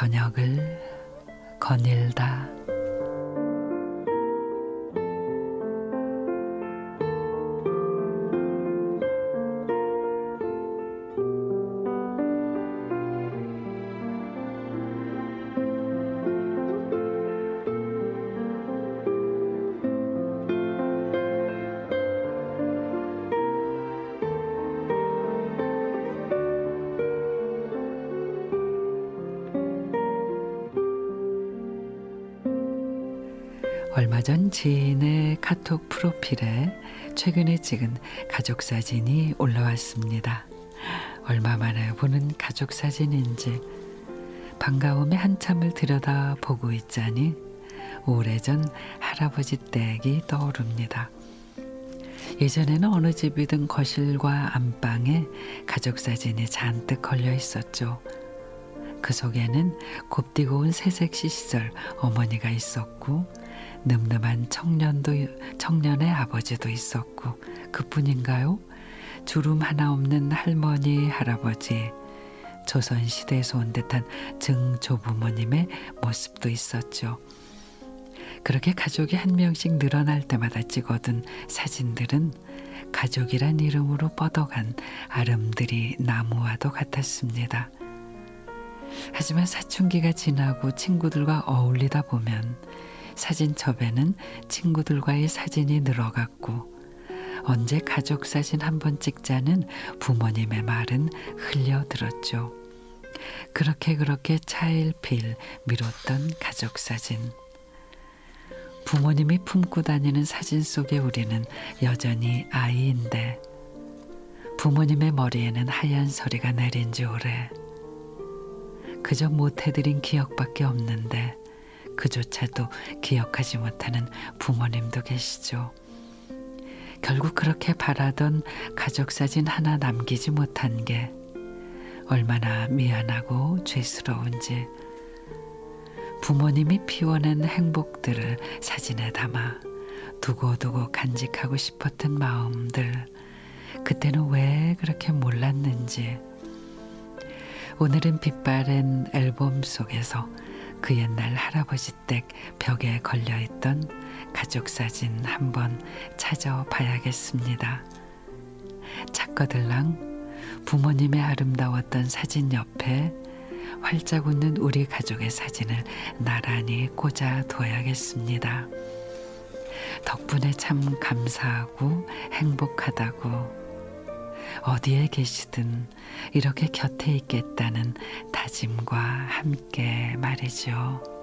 저녁을 거닐다. 얼마 전 지인의 카톡 프로필에 최근에 찍은 가족 사진이 올라왔습니다. 얼마 만에 보는 가족 사진인지 반가움에 한참을 들여다 보고 있자니 오래전 할아버지 댁이 떠오릅니다. 예전에는 어느 집이든 거실과 안방에 가족 사진이 잔뜩 걸려 있었죠. 그 속에는 곱디고 온 새색시 시절 어머니가 있었고 늠름한 청년도 청년의 아버지도 있었고 그뿐인가요? 주름 하나 없는 할머니 할아버지 조선 시대에서 온 듯한 증조부모님의 모습도 있었죠. 그렇게 가족이 한 명씩 늘어날 때마다 찍어둔 사진들은 가족이란 이름으로 뻗어간 아름드리 나무와도 같았습니다. 하지만 사춘기가 지나고 친구들과 어울리다 보면 사진첩에는 친구들과의 사진이 늘어갔고 언제 가족 사진 한 번 찍자는 부모님의 말은 흘려들었죠. 그렇게 그렇게 차일필 미뤘던 가족 사진. 부모님이 품고 다니는 사진 속에 우리는 여전히 아이인데 부모님의 머리에는 하얀 서리가 내린 지 오래. 그저 못해드린 기억밖에 없는데 그조차도 기억하지 못하는 부모님도 계시죠. 결국 그렇게 바라던 가족 사진 하나 남기지 못한 게 얼마나 미안하고 죄스러운지 부모님이 피워낸 행복들을 사진에 담아 두고두고 간직하고 싶었던 마음들 그때는 왜 그렇게 몰랐는지 오늘은 빛바랜 앨범 속에서 그 옛날 할아버지 댁 벽에 걸려 있던 가족 사진 한번 찾아봐야겠습니다. 착거들랑 부모님의 아름다웠던 사진 옆에 활짝 웃는 우리 가족의 사진을 나란히 꽂아 둬야겠습니다. 덕분에 참 감사하고 행복하다고 어디에 계시든 이렇게 곁에 있겠다는 다짐과 함께 말이죠.